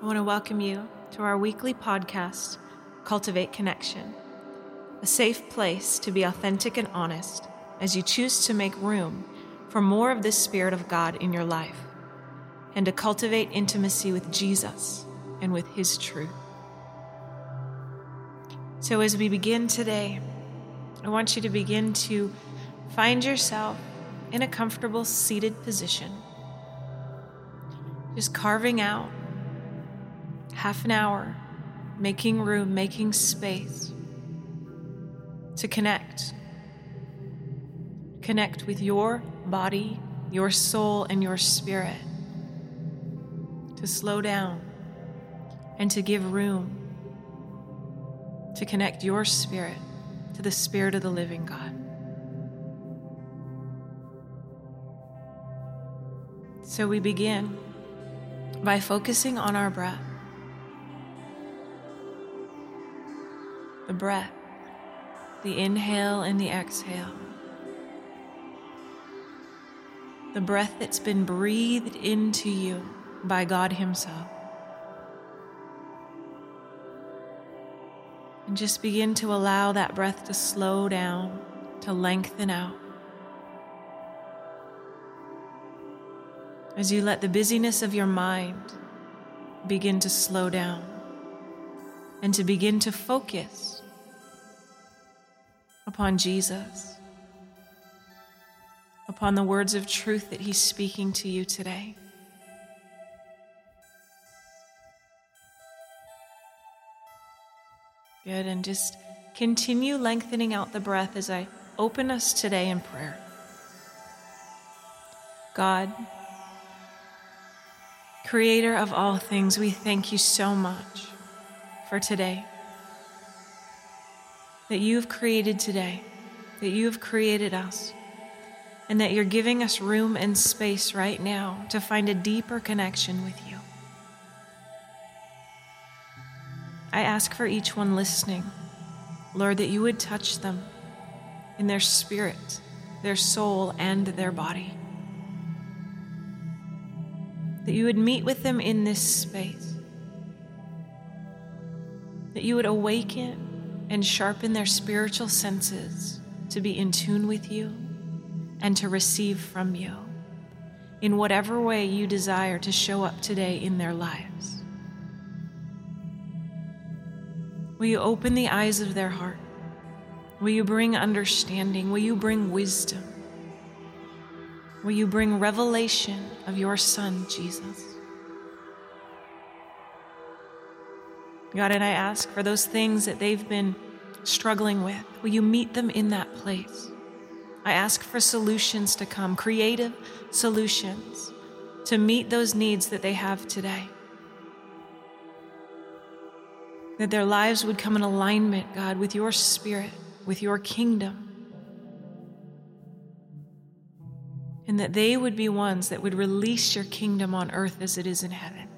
I want to welcome you to our weekly podcast, Cultivate Connection, a safe place to be authentic and honest as you choose to make room for more of the Spirit of God in your life and to cultivate intimacy with Jesus and with His truth. So, as we begin today, I want you to begin to find yourself in a comfortable seated position, just carving out half an hour, making room, making space to connect. Connect with your body, your soul, and your spirit. To slow down and to give room to connect your spirit to the Spirit of the living God. So we begin by focusing on our breath. The breath, the inhale and the exhale. The breath that's been breathed into you by God Himself. And just begin to allow that breath to slow down, to lengthen out. As you let the busyness of your mind begin to slow down and to begin to focus upon Jesus, upon the words of truth that He's speaking to you today. Good. And just continue lengthening out the breath as I open us today in prayer. God, Creator of all things, we thank you so much for today. That you have created today, that you have created us, and that you're giving us room and space right now to find a deeper connection with you. I ask for each one listening, Lord, that you would touch them in their spirit, their soul, and their body. That you would meet with them in this space. That you would awaken and sharpen their spiritual senses to be in tune with you and to receive from you in whatever way you desire to show up today in their lives. Will you open the eyes of their heart? Will you bring understanding? Will you bring wisdom? Will you bring revelation of your Son, Jesus? God, and I ask for those things that they've been struggling with. Will you meet them in that place? I ask for solutions to come, creative solutions to meet those needs that they have today that their lives would come in alignment, God, with your spirit, with your kingdom. And that they would be ones that would release your kingdom on earth as it is in heaven.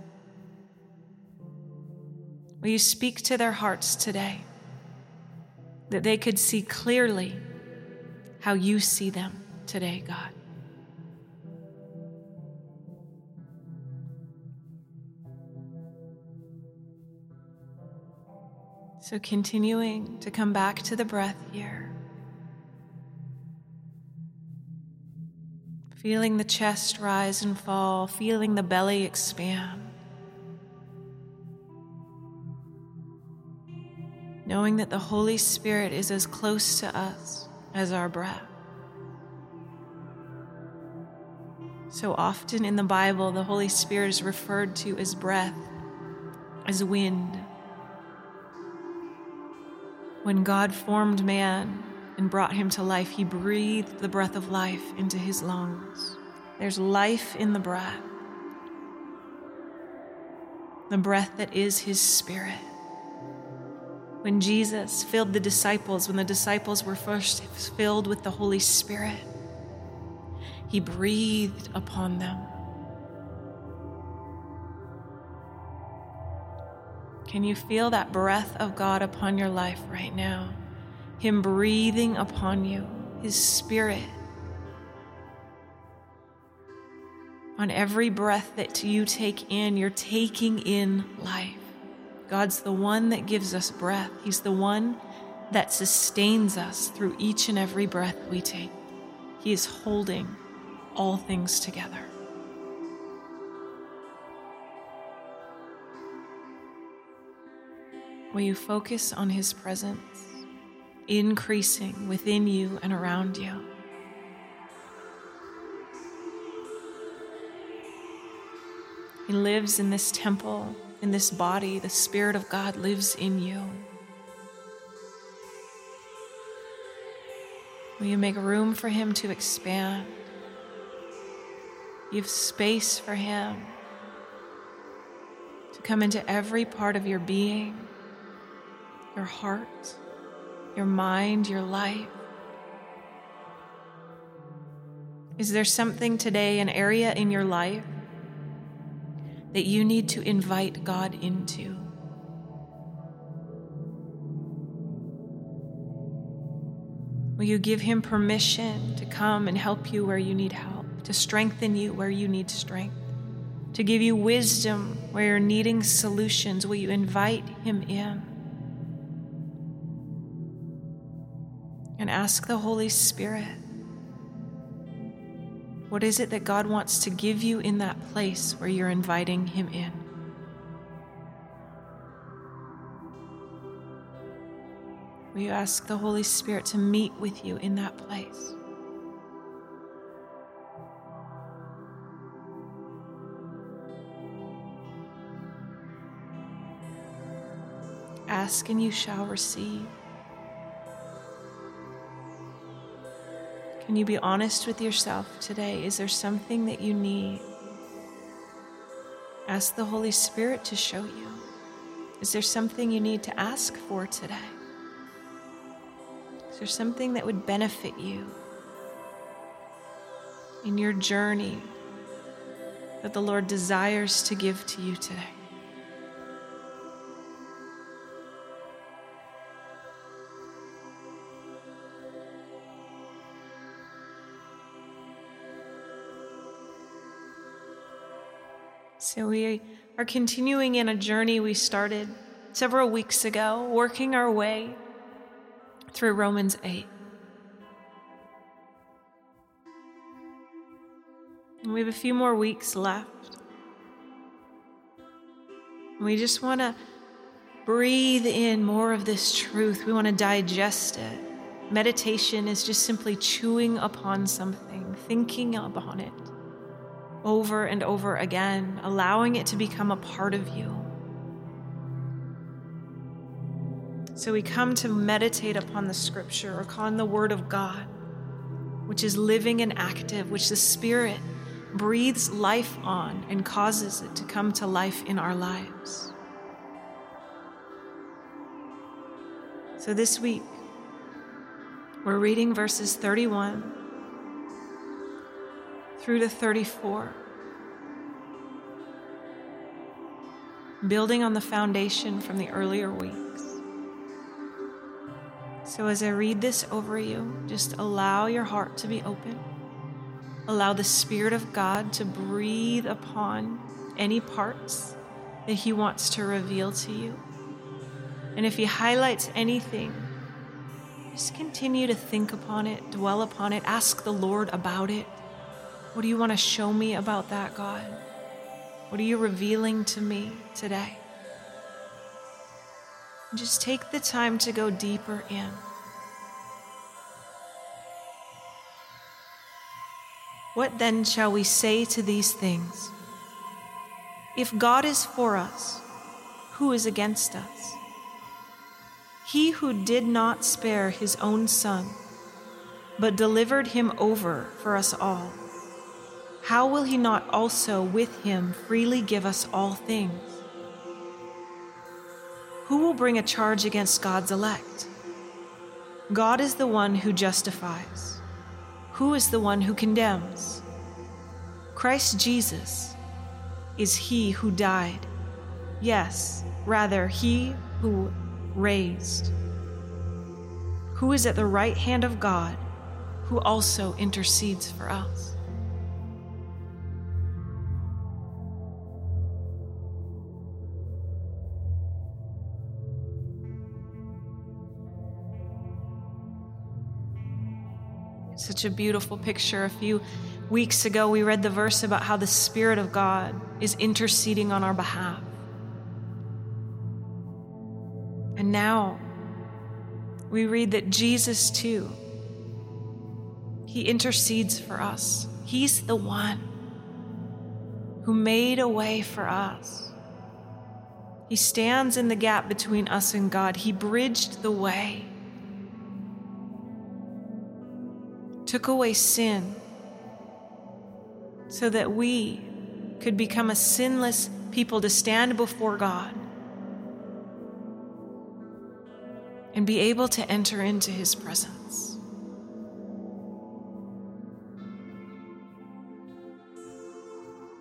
Will you speak to their hearts today that they could see clearly how you see them today, God? So, continuing to come back to the breath here. Feeling the chest rise and fall, feeling the belly expand. Knowing that the Holy Spirit is as close to us as our breath. So often in the Bible, the Holy Spirit is referred to as breath, as wind. When God formed man and brought him to life, he breathed the breath of life into his lungs. There's life in the breath, the breath that is his spirit. When Jesus filled the disciples, when the disciples were first filled with the Holy Spirit, he breathed upon them Can you feel that breath of God upon your life right now? Him breathing upon you, His Spirit On every breath that you take in, you're taking in life. God's the one that gives us breath, He's the one that sustains us through each and every breath we take. He is holding all things together. Will you focus on His presence, increasing within you and around you? He lives in this temple, in this body. The Spirit of God lives in you. Will you make room for Him to expand? Give space for Him to come into every part of your being, your heart, your mind, your life. Is there something today, an area in your life that you need to invite God into. Will you give Him permission to come and help you where you need help, to strengthen you where you need strength, to give you wisdom where you're needing solutions? Will you invite Him in? And ask the Holy Spirit what is it that God wants to give you in that place where you're inviting Him in? Will you ask the Holy Spirit to meet with you in that place? Ask and you shall receive. Can you be honest with yourself today? Is there something that you need? Ask the Holy Spirit to show you. Is there something you need to ask for today? Is there something that would benefit you in your journey that the Lord desires to give to you today? So, we are continuing in a journey we started several weeks ago, working our way through Romans 8. And we have a few more weeks left. We just want to breathe in more of this truth. We want to digest it. Meditation is just simply chewing upon something, thinking upon it over and over again, allowing it to become a part of you. So we come to meditate upon the scripture, upon the word of God, which is living and active, which the Spirit breathes life on and causes it to come to life in our lives. So this week, we're reading verses 31 through to 34. Building on the foundation from the earlier weeks. So, as I read this over you, just allow your heart to be open. Allow the Spirit of God to breathe upon any parts that He wants to reveal to you. And if He highlights anything, just continue to think upon it, dwell upon it, ask the Lord about it. What do you want to show me about that, God? What are you revealing to me today? Just take the time to go deeper in. What then shall we say to these things? If God is for us, who is against us? He who did not spare his own son, but delivered him over for us all how will he not also with him freely give us all things? Who will bring a charge against God's elect? God is the one who justifies. Who is the one who condemns? Christ Jesus is he who died. Yes, rather, he who raised. Who is at the right hand of God, who also intercedes for us. Such a beautiful picture. A few weeks ago, we read the verse about how the Spirit of God is interceding on our behalf. And now we read that Jesus, too, he intercedes for us. He's the one who made a way for us. He stands in the gap between us and God. He bridged the way, took away sin so that we could become a sinless people to stand before God and be able to enter into his presence.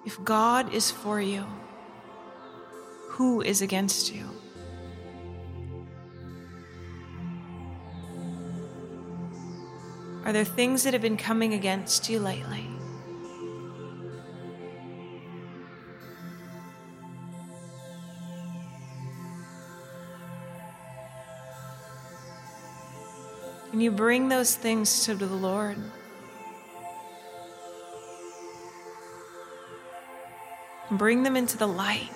If God is for you, who is against you? Are there things that have been coming against you lately? And you bring those things to the Lord. Bring them into the light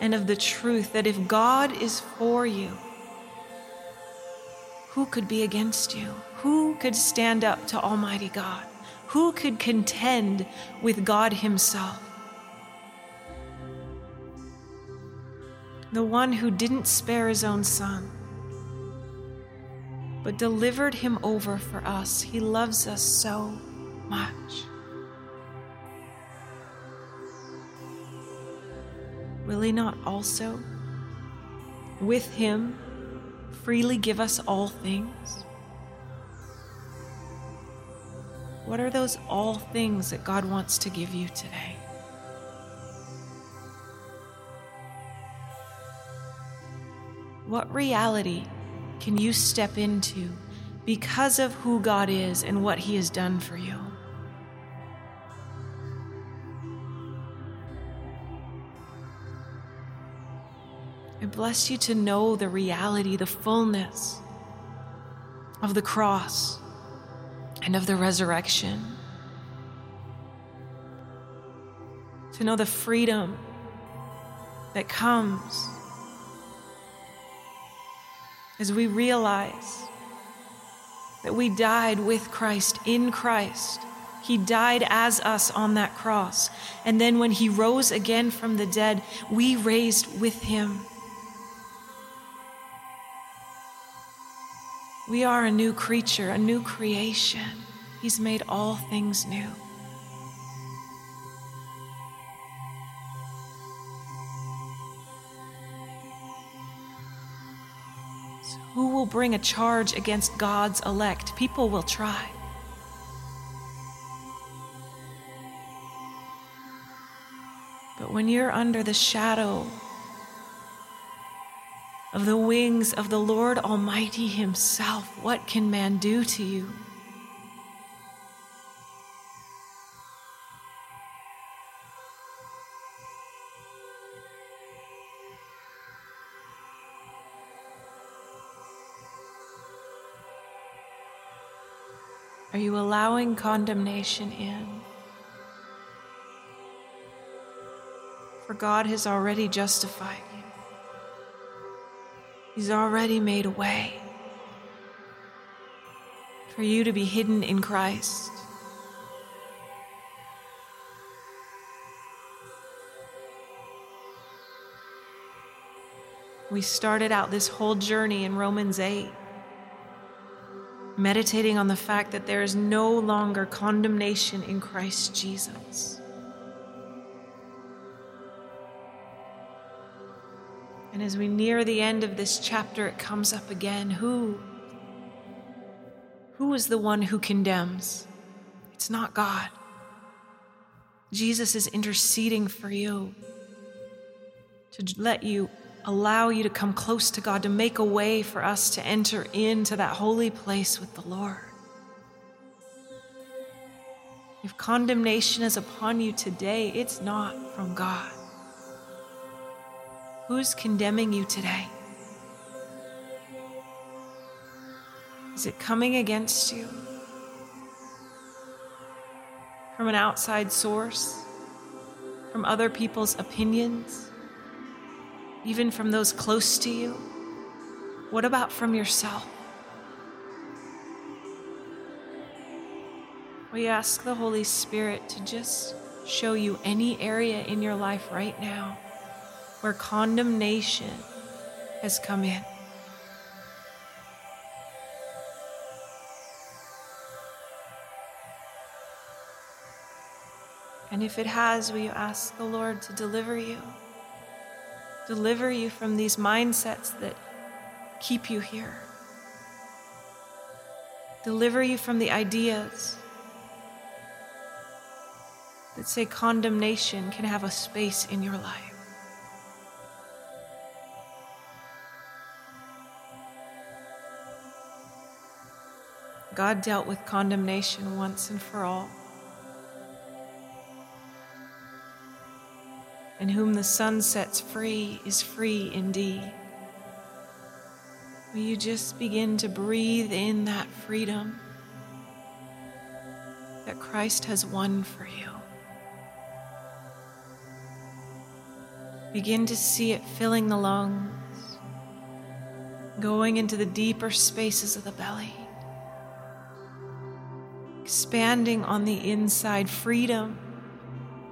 and of the truth that if God is for you, who could be against you? Who could stand up to Almighty God? Who could contend with God Himself? The one who didn't spare His own Son but delivered him over for us. He loves us so much. Will he not also, with him, freely give us all things? What are those all things that God wants to give you today? What reality can you step into because of who God is and what He has done for you? I bless you to know the reality, the fullness of the cross and of the resurrection. To know the freedom that comes as we realize that we died with Christ, in Christ. He died as us on that cross. And then when he rose again from the dead, we raised with him. We are a new creature, a new creation. He's made all things new. Who will bring a charge against God's elect? People will try. But when you're under the shadow of the wings of the Lord Almighty Himself, what can man do to you? Are you allowing condemnation in? For God has already justified He's already made a way for you to be hidden in Christ. We started out this whole journey in Romans 8 meditating on the fact that there is no longer condemnation in Christ Jesus. And as we near the end of this chapter, it comes up again. Who? Who is the one who condemns? It's not God. Jesus is interceding for you to let you allow you to come close to God, to make a way for us to enter into that holy place with the Lord. If condemnation is upon you today, it's not from God. Who's condemning you today? Is it coming against you? from an outside source, from other people's opinions, even from those close to you? What about from yourself? We ask the Holy Spirit to just show you any area in your life right now where condemnation has come in. And if it has, will you ask the Lord to deliver you? Deliver you from these mindsets that keep you here. Deliver you from the ideas that say condemnation can have a space in your life. God dealt with condemnation once and for all. And whom the Son sets free is free indeed. Will you just begin to breathe in that freedom that Christ has won for you? Begin to see it filling the lungs, going into the deeper spaces of the belly, expanding on the inside, freedom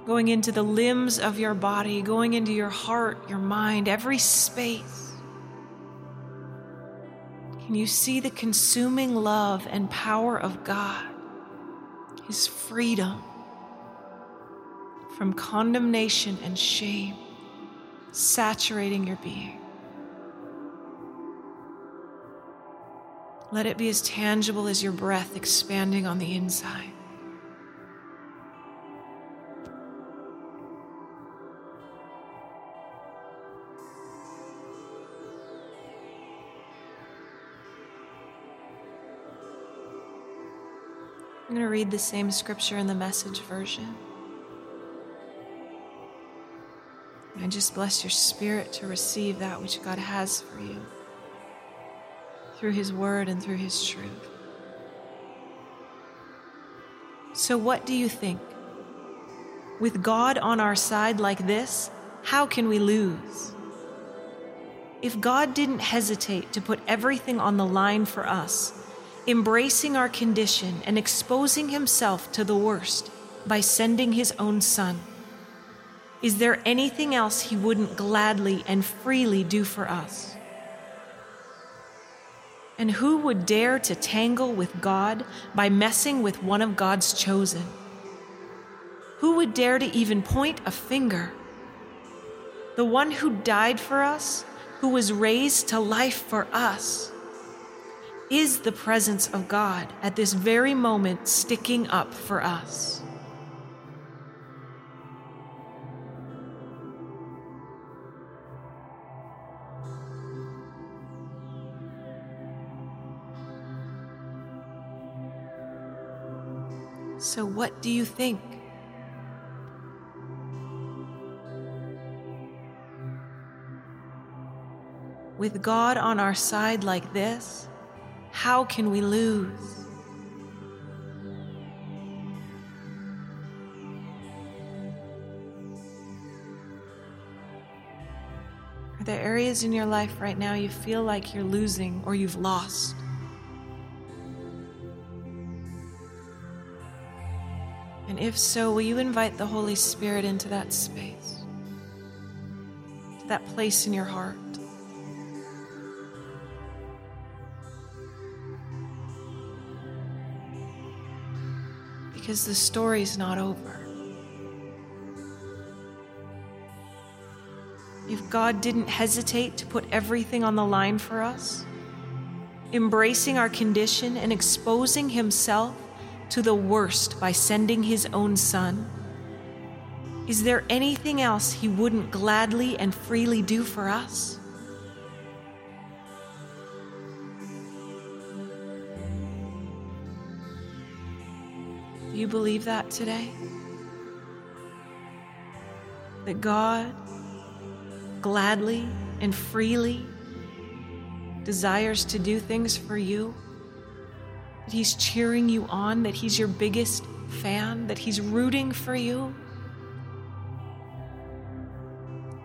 going into the limbs of your body, going into your heart, your mind, every space. Can you see the consuming love and power of God, His freedom from condemnation and shame saturating your being? Let it be as tangible as your breath expanding on the inside. I'm going to read the same scripture in the message version. I just bless your spirit to receive that which God has for you through His word and through His truth. So, what do you think? With God on our side like this, how can we lose? If God didn't hesitate to put everything on the line for us, embracing our condition and exposing himself to the worst by sending his own son. Is there anything else he wouldn't gladly and freely do for us? And who would dare to tangle with God by messing with one of God's chosen? Who would dare to even point a finger? The one who died for us, who was raised to life for us is the presence of God at this very moment sticking up for us. So, what do you think? With God on our side like this, how can we lose? Are there areas in your life right now you feel like you're losing or you've lost? And if so, will you invite the Holy Spirit into that space, to that place in your heart? because the story's not over. If God didn't hesitate to put everything on the line for us, embracing our condition and exposing Himself to the worst by sending His own Son, is there anything else He wouldn't gladly and freely do for us? Do you believe that today? That God gladly and freely desires to do things for you? That He's cheering you on, that He's your biggest fan, that He's rooting for you?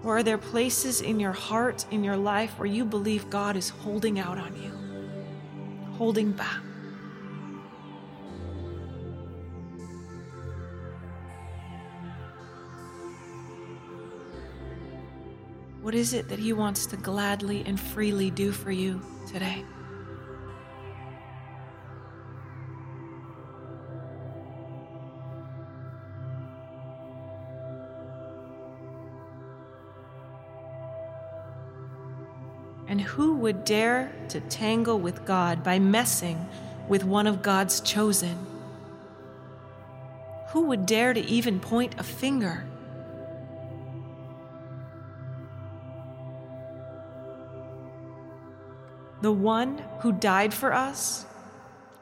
Or are there places in your heart, in your life, where you believe God is holding out on you, holding back? What is it that He wants to gladly and freely do for you today? Who would dare to tangle with God by messing with one of God's chosen? Who would dare to even point a finger? the one who died for us,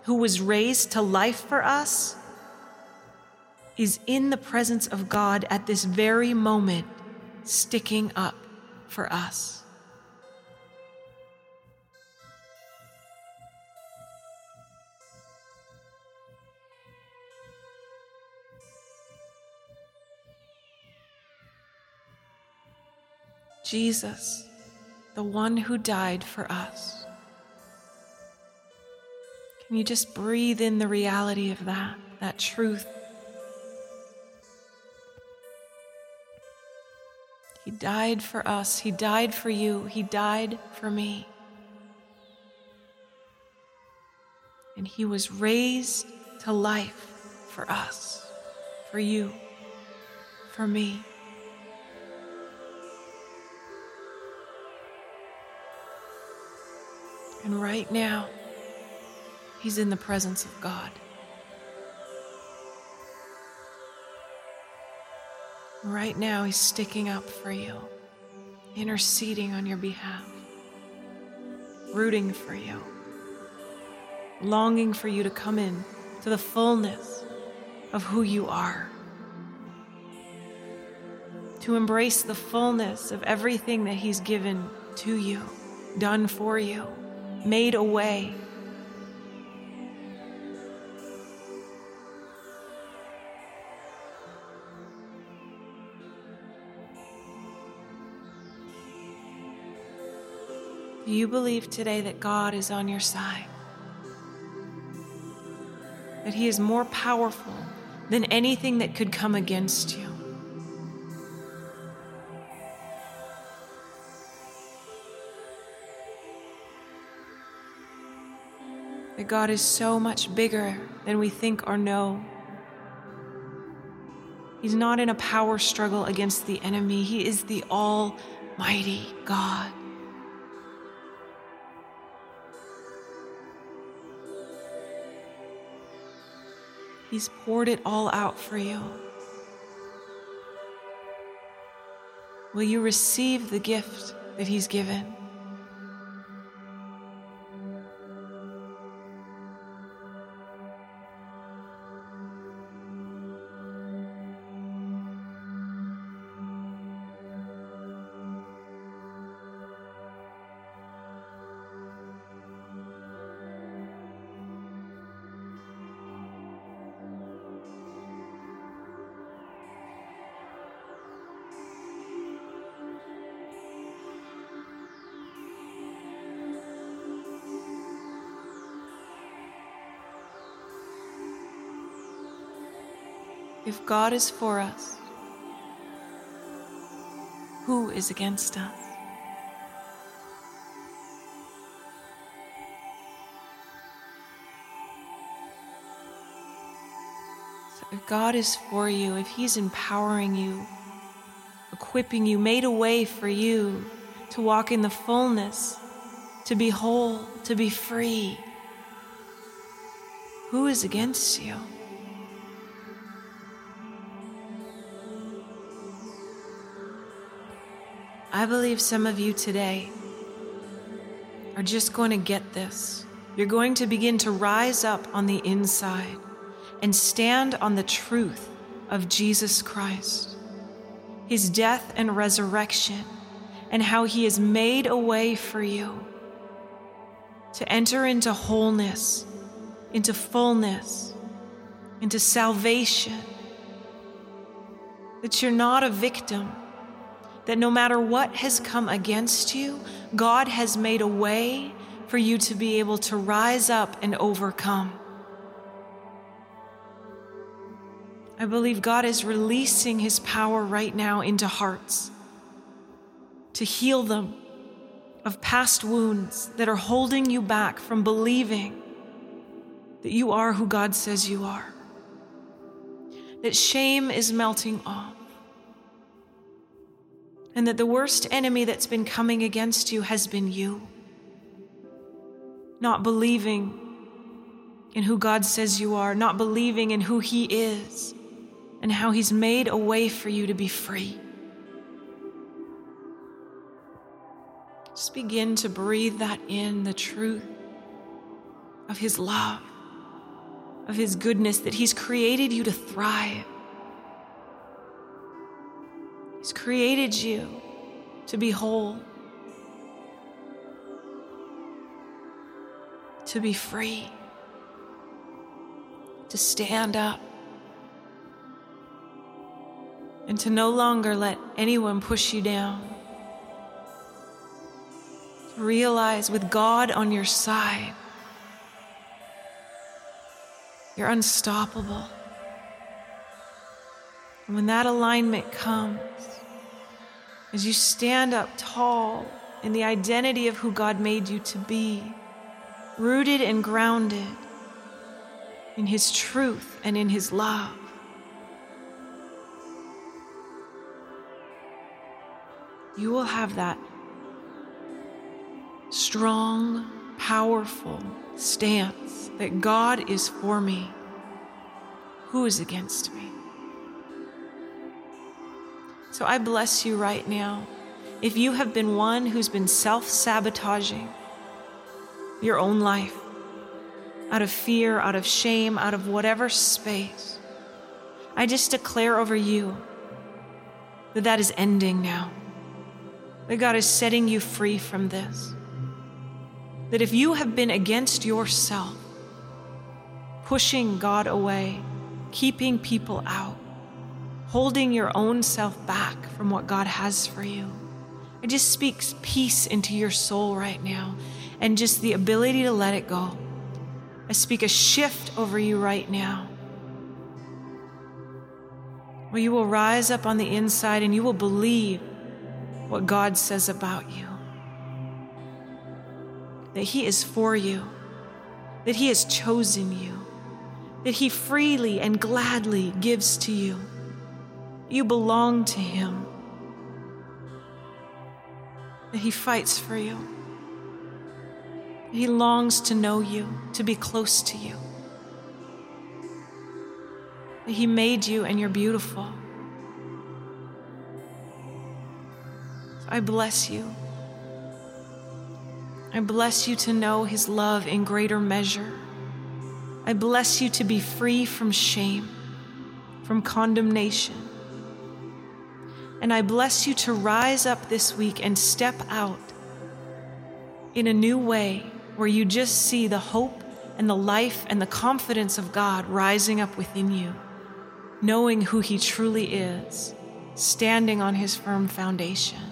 who was raised to life for us, is in the presence of God at this very moment, sticking up for us. Jesus, the one who died for us. Can you just breathe in the reality of that, that truth? He died for us. He died for you. He died for me. And He was raised to life for us, for you, for me. And right now, He's in the presence of God. Right now, He's sticking up for you, interceding on your behalf, rooting for you, longing for you to come in to the fullness of who you are, to embrace the fullness of everything that He's given to you, done for you, made a way Do you believe today that God is on your side? That He is more powerful than anything that could come against you? God is so much bigger than we think or know. He's not in a power struggle against the enemy, He is the Almighty God. He's poured it all out for you. Will you receive the gift that He's given? God is for us, who is against us? So if God is for you, if He's empowering you, equipping you, made a way for you to walk in the fullness, to be whole, to be free, who is against you? I believe some of you today are just going to get this. You're going to begin to rise up on the inside and stand on the truth of Jesus Christ, his death and resurrection, and how he has made a way for you to enter into wholeness, into fullness, into salvation. That you're not a victim, that no matter what has come against you, God has made a way for you to be able to rise up and overcome. I believe God is releasing His power right now into hearts to heal them of past wounds that are holding you back from believing that you are who God says you are, that shame is melting off, and that the worst enemy that's been coming against you has been you. Not believing in who God says you are, not believing in who He is and how He's made a way for you to be free. Just begin to breathe that in the truth of His love, of His goodness, that He's created you to thrive. He's created you to be whole, to be free, to stand up and to no longer let anyone push you down. Realize with God on your side, you're unstoppable. And when that alignment comes, as you stand up tall in the identity of who God made you to be, rooted and grounded in His truth and in His love, you will have that strong, powerful stance that God is for me. Who is against me? So I bless you right now. If you have been one who's been self sabotaging your own life out of fear, out of shame, out of whatever space, I just declare over you that that is ending now that God is setting you free from this. That if you have been against yourself, pushing God away, keeping people out, holding your own self back from what God has for you, it just speaks peace into your soul right now and just the ability to let it go. I speak a shift over you right now. Where you will rise up on the inside and you will believe what God says about you. That He is for you, that He has chosen you, that He freely and gladly gives to you. You belong to Him, He fights for you. He longs to know you, to be close to you. He made you and you're beautiful. I bless you. I bless you to know His love in greater measure. I bless you to be free from shame, from condemnation. And I bless you to rise up this week and step out in a new way where you just see the hope and the life and the confidence of God rising up within you, knowing who He truly is, standing on His firm foundation.